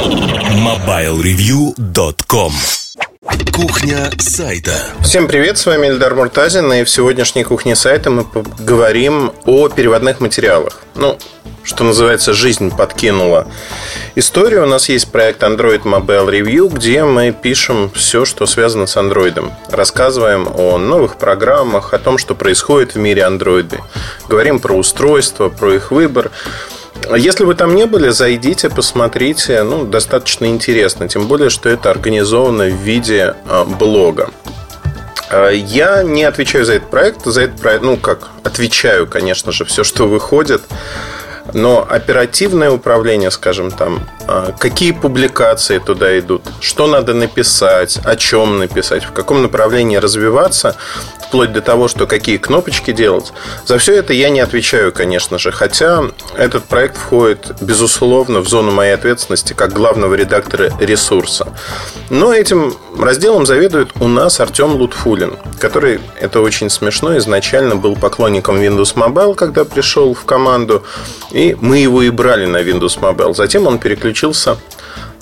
MobileReview.com Кухня сайта. Всем привет, с вами Эльдар Муртазин, и в сегодняшней кухне сайта мы поговорим о переводных материалах. Ну, что называется, жизнь подкинула историю. У нас есть проект Android Mobile Review, где мы пишем все, что связано с Android. Рассказываем о новых программах, о том, что происходит в мире Android. Говорим про устройства, про их выбор. Если вы там не были, зайдите, посмотрите. Ну, достаточно интересно. Тем более, что это организовано в виде а, блога. А, я не отвечаю за этот проект. За этот проект, ну как, отвечаю, конечно же, все, что выходит. Но оперативное управление, скажем там, а, какие публикации туда идут, что надо написать, о чем написать, в каком направлении развиваться, вплоть до того, что какие кнопочки делать. За все это я не отвечаю, конечно же, хотя этот проект входит, безусловно, в зону моей ответственности как главного редактора ресурса. Но этим разделом заведует у нас Артем Лутфулин, который, это очень смешно, изначально был поклонником Windows Mobile, когда пришел в команду, и мы его и брали на Windows Mobile. Затем он переключился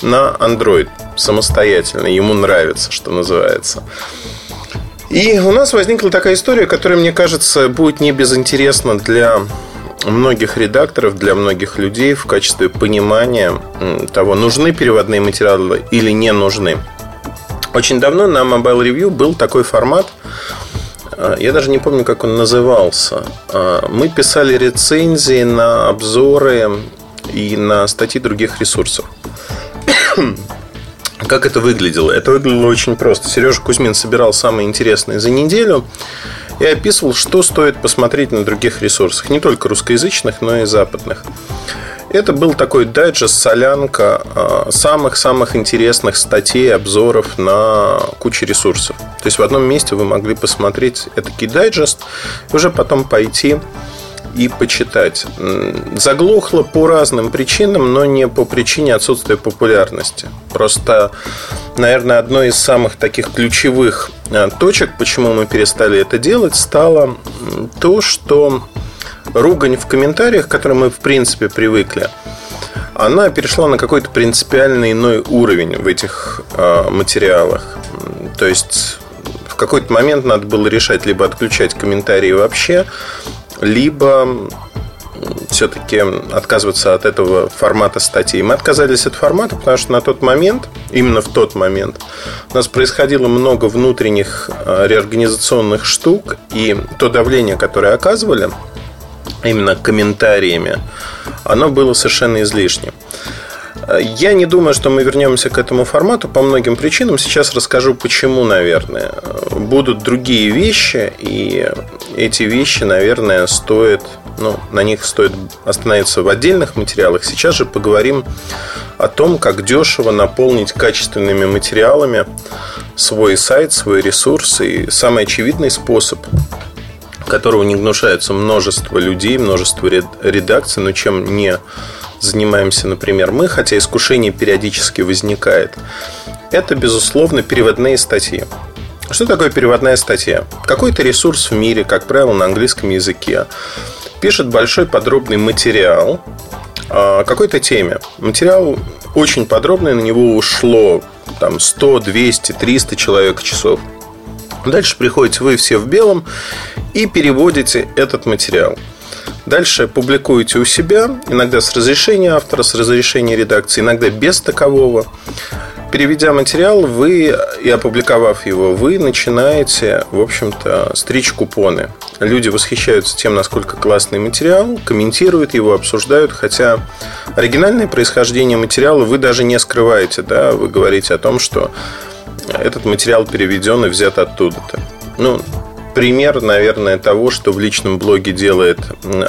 на Android самостоятельно. Ему нравится, что называется. И у нас возникла такая история, которая, мне кажется, будет не безинтересна для многих редакторов, для многих людей в качестве понимания того, нужны переводные материалы или не нужны. Очень давно на Mobile Review был такой формат, я даже не помню, как он назывался. А, мы писали рецензии на обзоры и на статьи других ресурсов. Как это выглядело? Это выглядело очень просто. Сережа Кузьмин собирал самые интересные за неделю и описывал, что стоит посмотреть на других ресурсах. Не только русскоязычных, но и западных. Это был такой дайджест, солянка а, самых-самых интересных статей, обзоров на кучу ресурсов. То есть в одном месте вы могли посмотреть этакий дайджест и уже потом пойти и почитать. Заглохло по разным причинам, но не по причине отсутствия популярности. Просто, наверное, одной из самых таких ключевых а, точек, почему мы перестали это делать, стало то, что ругань в комментариях, к которой мы в принципе привыкли, она перешла на какой-то принципиально иной уровень в этих э, материалах. То есть в какой-то момент надо было решать либо отключать комментарии вообще, либо все-таки отказываться от этого формата статей. Мы отказались от формата, потому что на тот момент, именно в тот момент, у нас происходило много внутренних а, реорганизационных штук, и то давление, которое оказывали, именно комментариями, оно было совершенно излишним. Я не думаю, что мы вернемся к этому формату по многим причинам. Сейчас расскажу, почему, наверное. Будут другие вещи, и эти вещи, наверное, стоит, ну, на них стоит остановиться в отдельных материалах. Сейчас же поговорим о том, как дешево наполнить качественными материалами свой сайт, свой ресурс. И самый очевидный способ которого не гнушаются множество людей, множество редакций, но чем не занимаемся, например, мы, хотя искушение периодически возникает, это, безусловно, переводные статьи. Что такое переводная статья? Какой-то ресурс в мире, как правило, на английском языке, пишет большой подробный материал о какой-то теме. Материал очень подробный, на него ушло там 100, 200, 300 человек часов. Дальше приходите вы все в белом и переводите этот материал. Дальше публикуете у себя, иногда с разрешения автора, с разрешения редакции, иногда без такового. Переведя материал, вы и опубликовав его, вы начинаете, в общем-то, стричь купоны. Люди восхищаются тем, насколько классный материал, комментируют его, обсуждают, хотя оригинальное происхождение материала вы даже не скрываете, да, вы говорите о том, что этот материал переведен и взят оттуда-то. Ну, пример, наверное, того, что в личном блоге делает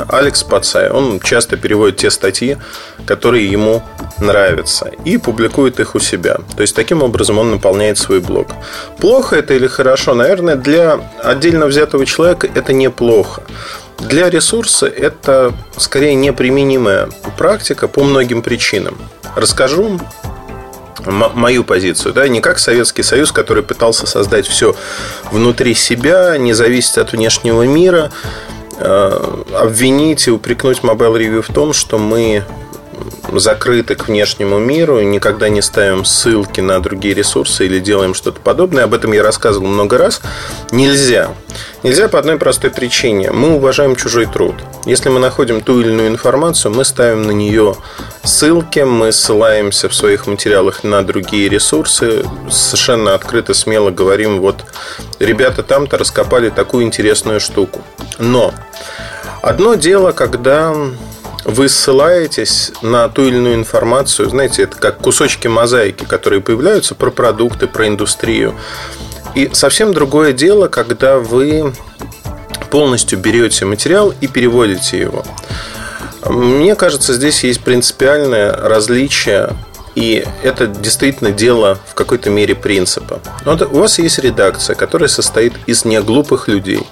Алекс Пацай. Он часто переводит те статьи, которые ему нравятся, и публикует их у себя. То есть, таким образом он наполняет свой блог. Плохо это или хорошо? Наверное, для отдельно взятого человека это неплохо. Для ресурса это скорее неприменимая практика по многим причинам. Расскажу мою позицию, да, не как Советский Союз, который пытался создать все внутри себя, не зависеть от внешнего мира, э, обвинить и упрекнуть Mobile Review в том, что мы закрыты к внешнему миру, никогда не ставим ссылки на другие ресурсы или делаем что-то подобное. Об этом я рассказывал много раз. Нельзя. Нельзя по одной простой причине. Мы уважаем чужой труд. Если мы находим ту или иную информацию, мы ставим на нее ссылки, мы ссылаемся в своих материалах на другие ресурсы, совершенно открыто, смело говорим, вот ребята там-то раскопали такую интересную штуку. Но одно дело, когда вы ссылаетесь на ту или иную информацию, знаете, это как кусочки мозаики, которые появляются про продукты, про индустрию. И совсем другое дело, когда вы полностью берете материал и переводите его. Мне кажется, здесь есть принципиальное различие и это действительно дело в какой-то мере принципа. Вот у вас есть редакция, которая состоит из неглупых людей.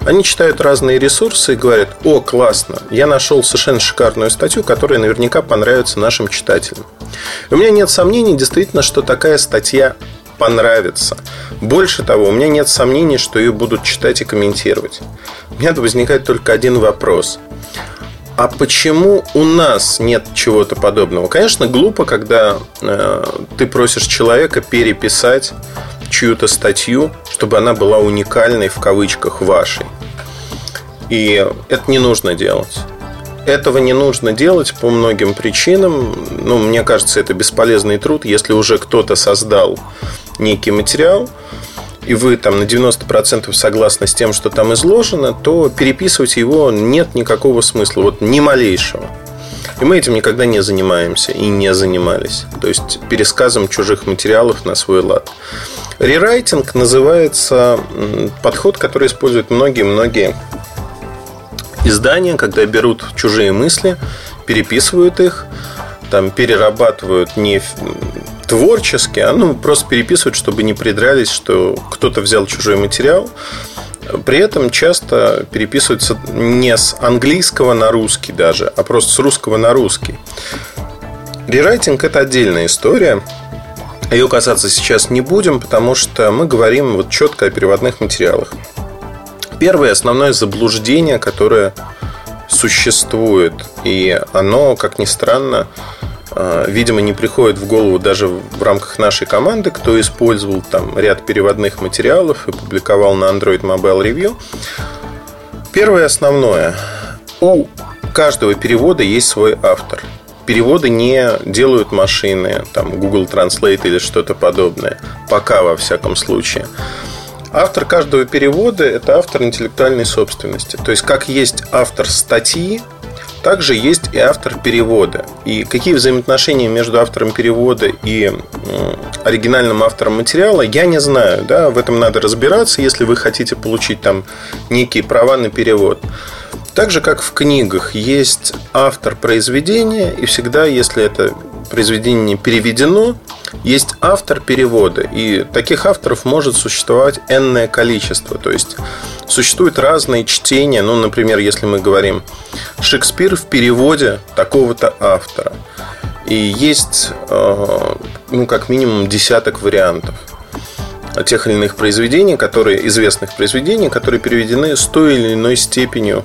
Они читают разные ресурсы и говорят, о, классно, я нашел совершенно шикарную статью, которая наверняка понравится нашим читателям. У меня нет сомнений действительно, что такая статья понравится. Больше того, у меня нет сомнений, что ее будут читать и комментировать. У меня возникает только один вопрос – а почему у нас нет чего-то подобного? Конечно, глупо, когда э, ты просишь человека переписать чью-то статью, чтобы она была уникальной в кавычках вашей. И это не нужно делать. Этого не нужно делать по многим причинам. Ну, мне кажется, это бесполезный труд. Если уже кто-то создал некий материал, и вы там на 90% согласны с тем, что там изложено, то переписывать его нет никакого смысла, вот ни малейшего. И мы этим никогда не занимаемся и не занимались. То есть пересказом чужих материалов на свой лад. Рерайтинг называется подход, который используют многие-многие издания, когда берут чужие мысли, переписывают их, там перерабатывают не творчески, а ну, просто переписывают, чтобы не придрались, что кто-то взял чужой материал. При этом часто переписываются не с английского на русский даже, а просто с русского на русский. Рерайтинг – это отдельная история. Ее касаться сейчас не будем, потому что мы говорим вот четко о переводных материалах. Первое основное заблуждение, которое существует, и оно, как ни странно, видимо, не приходит в голову даже в рамках нашей команды, кто использовал там ряд переводных материалов и публиковал на Android Mobile Review. Первое основное. У каждого перевода есть свой автор. Переводы не делают машины, там Google Translate или что-то подобное. Пока, во всяком случае. Автор каждого перевода – это автор интеллектуальной собственности. То есть, как есть автор статьи, также есть и автор перевода. И какие взаимоотношения между автором перевода и оригинальным автором материала, я не знаю. Да? В этом надо разбираться, если вы хотите получить там некие права на перевод. Так же, как в книгах, есть автор произведения, и всегда, если это произведение переведено, есть автор перевода. И таких авторов может существовать энное количество. То есть существуют разные чтения. Ну, например, если мы говорим Шекспир в переводе такого-то автора. И есть, э, ну, как минимум, десяток вариантов тех или иных произведений, которые, известных произведений, которые переведены с той или иной степенью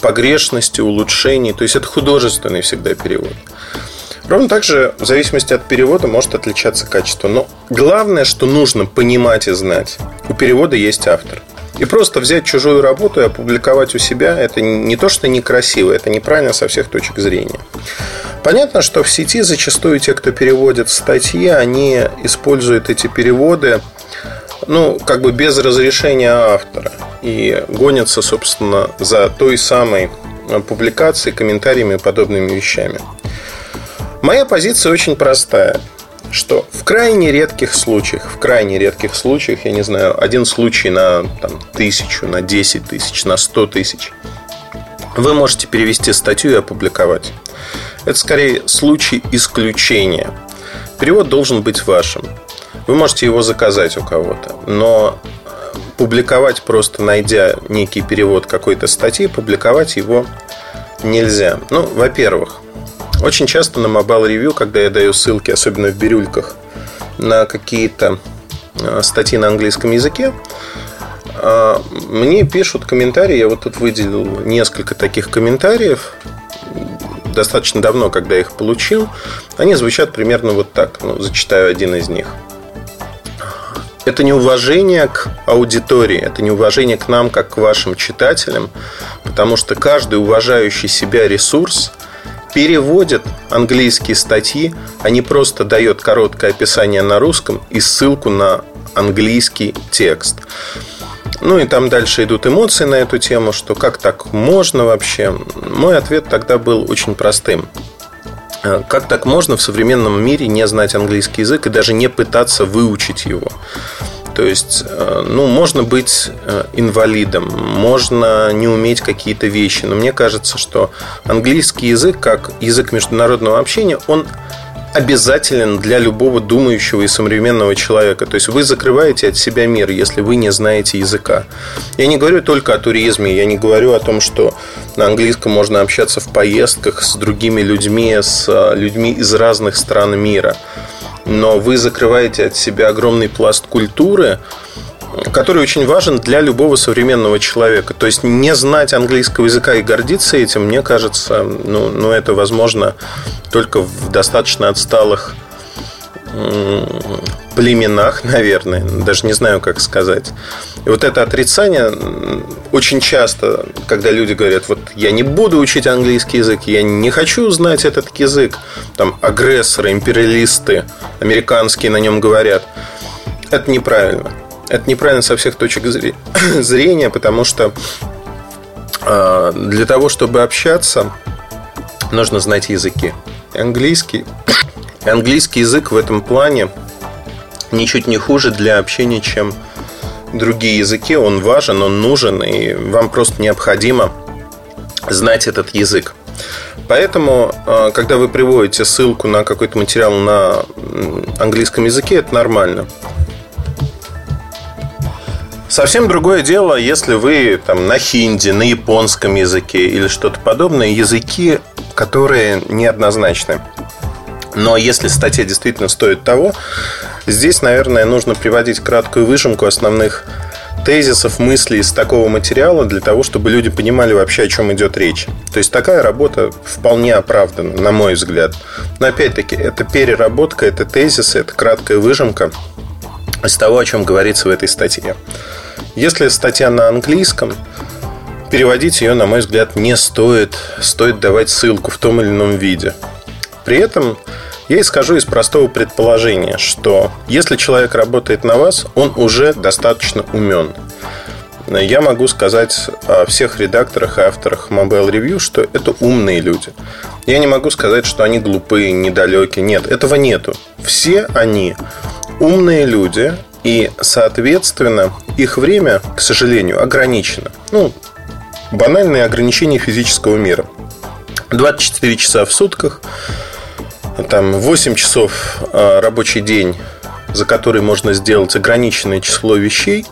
погрешности, улучшений. То есть это художественный всегда перевод. Ровно так же, в зависимости от перевода, может отличаться качество. Но главное, что нужно понимать и знать, у перевода есть автор. И просто взять чужую работу и опубликовать у себя, это не то, что некрасиво, это неправильно со всех точек зрения. Понятно, что в сети зачастую те, кто переводит статьи, они используют эти переводы ну, как бы без разрешения автора. И гонятся, собственно, за той самой публикацией, комментариями и подобными вещами. Моя позиция очень простая что в крайне редких случаях, в крайне редких случаях, я не знаю, один случай на там, тысячу, на 10 тысяч, на 100 тысяч, вы можете перевести статью и опубликовать. Это скорее случай исключения. Перевод должен быть вашим. Вы можете его заказать у кого-то, но э, публиковать просто найдя некий перевод какой-то статьи, публиковать его нельзя. Ну, во-первых, очень часто на Mobile Review, когда я даю ссылки, особенно в бирюльках, на какие-то э, статьи на английском языке, э, мне пишут комментарии, я вот тут выделил несколько таких комментариев. достаточно давно, когда их получил, они звучат примерно вот так. Ну, зачитаю один из них. Это не уважение к аудитории, это не уважение к нам, как к вашим читателям, потому что каждый уважающий себя ресурс переводит английские статьи, а не просто дает короткое описание на русском и ссылку на английский текст. Ну и там дальше идут эмоции на эту тему, что как так можно вообще. Мой ответ тогда был очень простым. Э, как так можно в современном мире не знать английский язык и даже не пытаться выучить его? То есть, э, ну, можно быть э, инвалидом, можно не уметь какие-то вещи, но мне кажется, что английский язык, как язык международного общения, он обязателен для любого думающего и современного человека. То есть вы закрываете от себя мир, если вы не знаете языка. Я не говорю только о туризме, я не говорю о том, что на английском можно общаться в поездках с другими людьми, с а, людьми из разных стран мира. Но вы закрываете от себя огромный пласт культуры, который очень важен для любого современного человека. То есть не знать английского языка и гордиться этим, мне кажется, ну, ну это возможно только в достаточно отсталых племенах, наверное, даже не знаю, как сказать. И вот это отрицание очень часто, когда люди говорят, вот я не буду учить английский язык, я не хочу знать этот язык, там агрессоры, империалисты, американские на нем говорят, это неправильно. Это неправильно со всех точек зрения, потому что а, для того, чтобы общаться, нужно знать языки. Английский, английский язык в этом плане ничуть не хуже для общения, чем другие языки. Он важен, он нужен, и вам просто необходимо знать этот язык. Поэтому, а, когда вы приводите ссылку на какой-то материал на английском языке, это нормально. Совсем другое дело, если вы там на хинди, на японском языке или что-то подобное, языки, которые неоднозначны. Но если статья действительно стоит того, здесь, наверное, нужно приводить краткую выжимку основных тезисов, мыслей из такого материала для того, чтобы люди понимали вообще, о чем идет речь. То есть такая работа вполне оправдана, на мой взгляд. Но опять-таки, это переработка, это тезисы, это краткая выжимка из того, о чем говорится в этой статье. Если статья на английском, переводить ее, на мой взгляд, не стоит. Стоит давать ссылку в том или ином виде. При этом я исхожу из простого предположения, что если человек работает на вас, он уже достаточно умен. Я могу сказать о всех редакторах и авторах Mobile Review, что это умные люди. Я не могу сказать, что они глупые, недалекие. Нет, этого нету. Все они умные люди, и, соответственно, их время, к сожалению, ограничено. Ну, банальные ограничения физического мира. 24 часа в сутках, там 8 часов а, рабочий день, за который можно сделать ограниченное число вещей.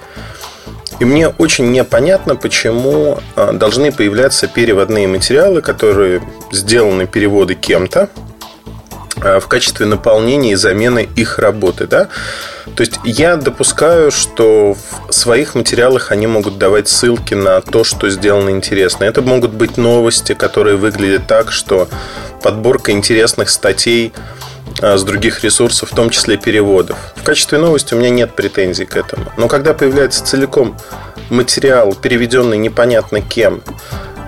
И мне очень непонятно, почему а, должны появляться переводные материалы, которые сделаны переводы кем-то, Э, в качестве наполнения и замены их работы. Да? То есть я допускаю, что в своих материалах они могут давать ссылки на то, что сделано интересно. Это могут быть новости, которые выглядят так, что подборка интересных статей э, с других ресурсов, в том числе переводов. В качестве новости у меня нет претензий к этому. Но когда появляется целиком материал, переведенный непонятно кем,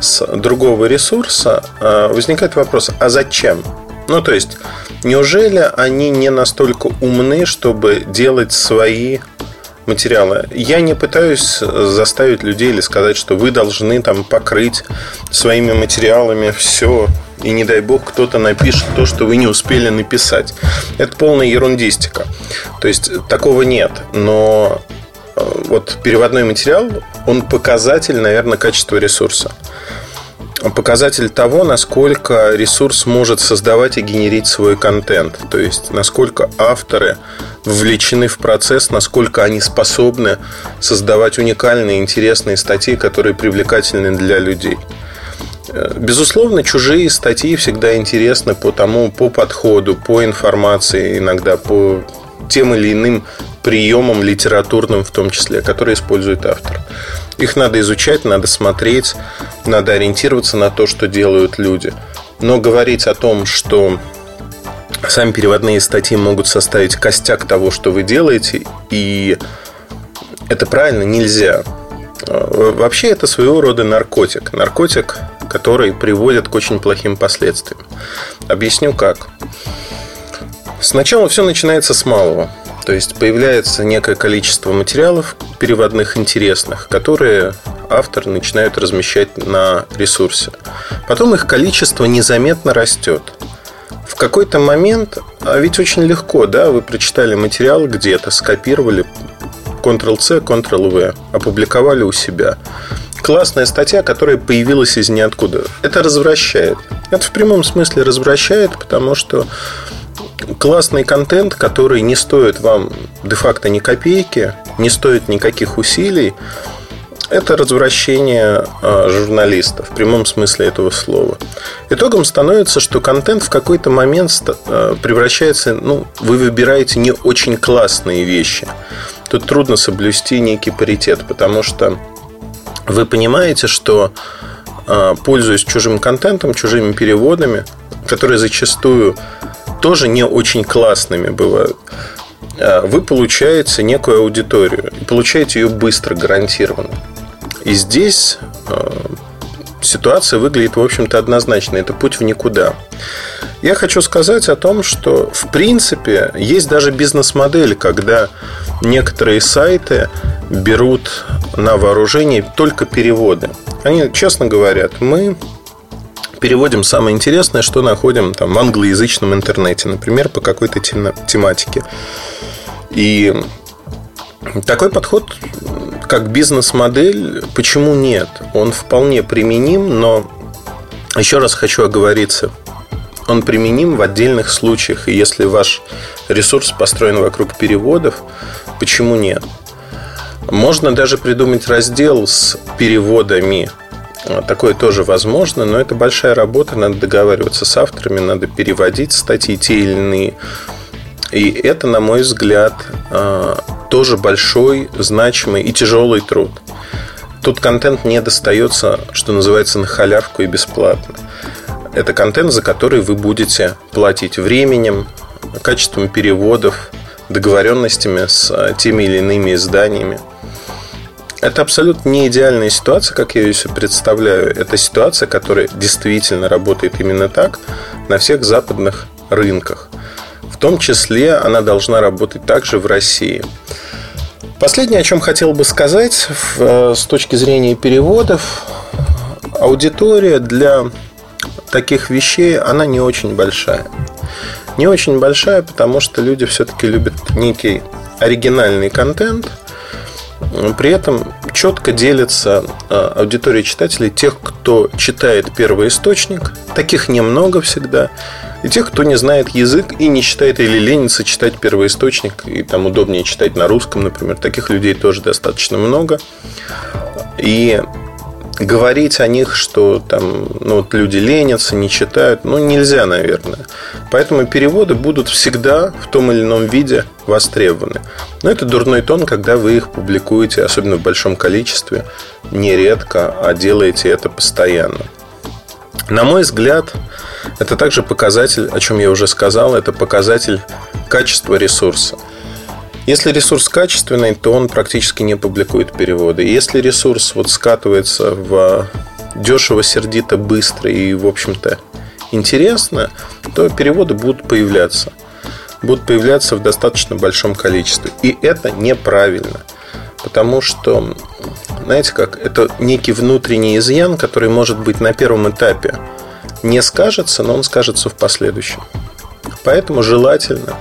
с другого ресурса, э, возникает вопрос, а зачем? Ну, то есть, неужели они не настолько умны, чтобы делать свои материалы. Я не пытаюсь заставить людей или сказать, что вы должны там покрыть своими материалами все, и не дай бог кто-то напишет то, что вы не успели написать. Это полная ерундистика. То есть такого нет. Но э, вот переводной материал, он показатель, наверное, качества ресурса показатель того, насколько ресурс может создавать и генерить свой контент. То есть, насколько авторы вовлечены в процесс, насколько они способны создавать уникальные, интересные статьи, которые привлекательны для людей. Э, безусловно, чужие статьи всегда интересны по тому, по подходу, по информации, иногда по тем или иным приемам литературным в том числе, которые использует автор. Их надо изучать, надо смотреть, надо ориентироваться на то, что делают люди. Но говорить о том, что сами переводные статьи могут составить костяк того, что вы делаете, и это правильно нельзя. А, вообще это своего рода наркотик. Наркотик, который приводит к очень плохим последствиям. Объясню как. Сначала все начинается с малого. То есть появляется некое количество материалов переводных интересных, которые автор начинает размещать на ресурсе. Потом их количество незаметно растет. В какой-то момент, а ведь очень легко, да, вы прочитали материал где-то, скопировали, Ctrl-C, Ctrl-V, опубликовали у себя. Классная статья, которая появилась из ниоткуда. Это развращает. Это в прямом смысле развращает, потому что классный контент, который не стоит вам де-факто ни копейки, не стоит никаких усилий, это развращение а, журналиста в прямом смысле этого слова. Итогом становится, что контент в какой-то момент а, превращается, ну, вы выбираете не очень классные вещи. Тут трудно соблюсти некий паритет, потому что вы понимаете, что а, пользуясь чужим контентом, чужими переводами, которые зачастую тоже не очень классными бывают, вы получаете некую аудиторию получаете ее быстро, гарантированно. И здесь э, ситуация выглядит, в общем-то, однозначно. Это путь в никуда. Я хочу сказать о том, что, в принципе, есть даже бизнес-модель, когда некоторые сайты берут на вооружение только переводы. Они честно говорят, мы переводим самое интересное, что находим там, в англоязычном интернете, например, по какой-то тематике. И такой подход как бизнес-модель, почему нет? Он вполне применим, но еще раз хочу оговориться. Он применим в отдельных случаях. И если ваш ресурс построен вокруг переводов, почему нет? Можно даже придумать раздел с переводами. Такое тоже возможно, но это большая работа, надо договариваться с авторами, надо переводить статьи те или иные. И это, на мой взгляд, а, тоже большой, значимый и тяжелый труд. Тут контент не достается, что называется, на халявку и бесплатно. Это контент, за который вы будете платить временем, качеством переводов, договоренностями с а, теми или иными изданиями. Это абсолютно не идеальная ситуация, как я ее себе представляю. Это ситуация, которая действительно работает именно так на всех западных рынках – том числе она должна работать также в России. Последнее, о чем хотел бы сказать э, с точки зрения переводов, аудитория для таких вещей, она не очень большая. Не очень большая, потому что люди все-таки любят некий оригинальный контент, при этом четко делится э, аудитория читателей тех, кто читает первый источник. Таких немного всегда и тех, кто не знает язык и не читает или ленится читать первоисточник, и там удобнее читать на русском, например. Таких людей тоже достаточно много. И говорить о них, что там ну, вот люди ленятся, не читают, ну, нельзя, наверное. Поэтому переводы будут всегда в том или ином виде востребованы. Но это дурной тон, когда вы их публикуете, особенно в большом количестве, нередко, а делаете это постоянно. На мой взгляд, это также показатель, о чем я уже сказал, это показатель качества ресурса. Если ресурс качественный, то он практически не публикует переводы. Если ресурс вот скатывается в дешево, сердито, быстро и, в общем-то, интересно, то переводы будут появляться. Будут появляться в достаточно большом количестве. И это неправильно. Потому что, знаете как, это некий внутренний изъян, который может быть на первом этапе не скажется, но он скажется в последующем. Поэтому желательно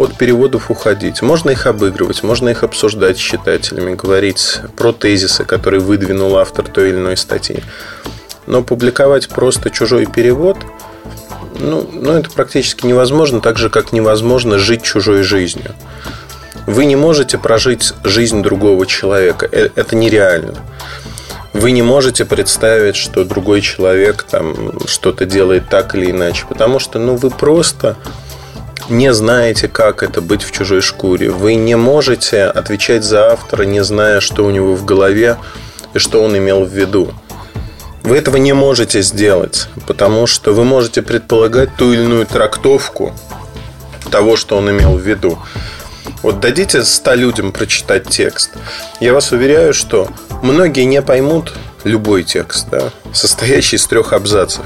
от переводов уходить. Можно их обыгрывать, можно их обсуждать с читателями, говорить про тезисы, которые выдвинул автор той или иной статьи. Но публиковать просто чужой перевод, ну, ну это практически невозможно, так же, как невозможно жить чужой жизнью. Вы не можете прожить жизнь другого человека. Э, это нереально вы не можете представить, что другой человек там что-то делает так или иначе, потому что ну, вы просто не знаете, как это быть в чужой шкуре. Вы не можете отвечать за автора, не зная, что у него в голове и что он имел в виду. Вы этого не можете сделать, потому что вы можете предполагать ту или иную трактовку того, что он имел в виду. Вот дадите 100 людям прочитать текст. Я вас уверяю, что многие не поймут любой текст, да, состоящий из трех абзацев.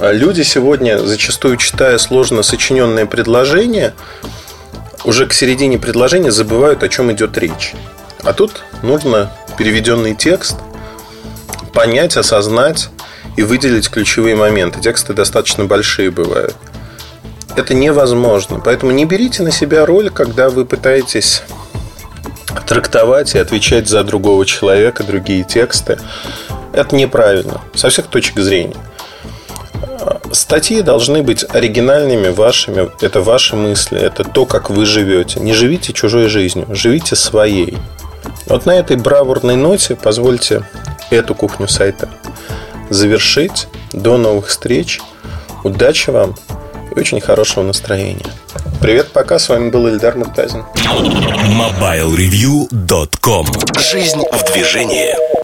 А люди сегодня, зачастую читая сложно сочиненные предложения, уже к середине предложения забывают, о чем идет речь. А тут нужно переведенный текст понять, осознать и выделить ключевые моменты. Тексты достаточно большие бывают. Это невозможно. Поэтому не берите на себя роль, когда вы пытаетесь трактовать и отвечать за другого человека, другие тексты. Это неправильно. Со всех точек зрения. Статьи должны быть оригинальными вашими. Это ваши мысли, это то, как вы живете. Не живите чужой жизнью, живите своей. Вот на этой бравурной ноте позвольте эту кухню сайта завершить. До новых встреч. Удачи вам и очень хорошего настроения. Привет, пока. С вами был Ильдар Муртазин. MobileReview.com Жизнь в движении.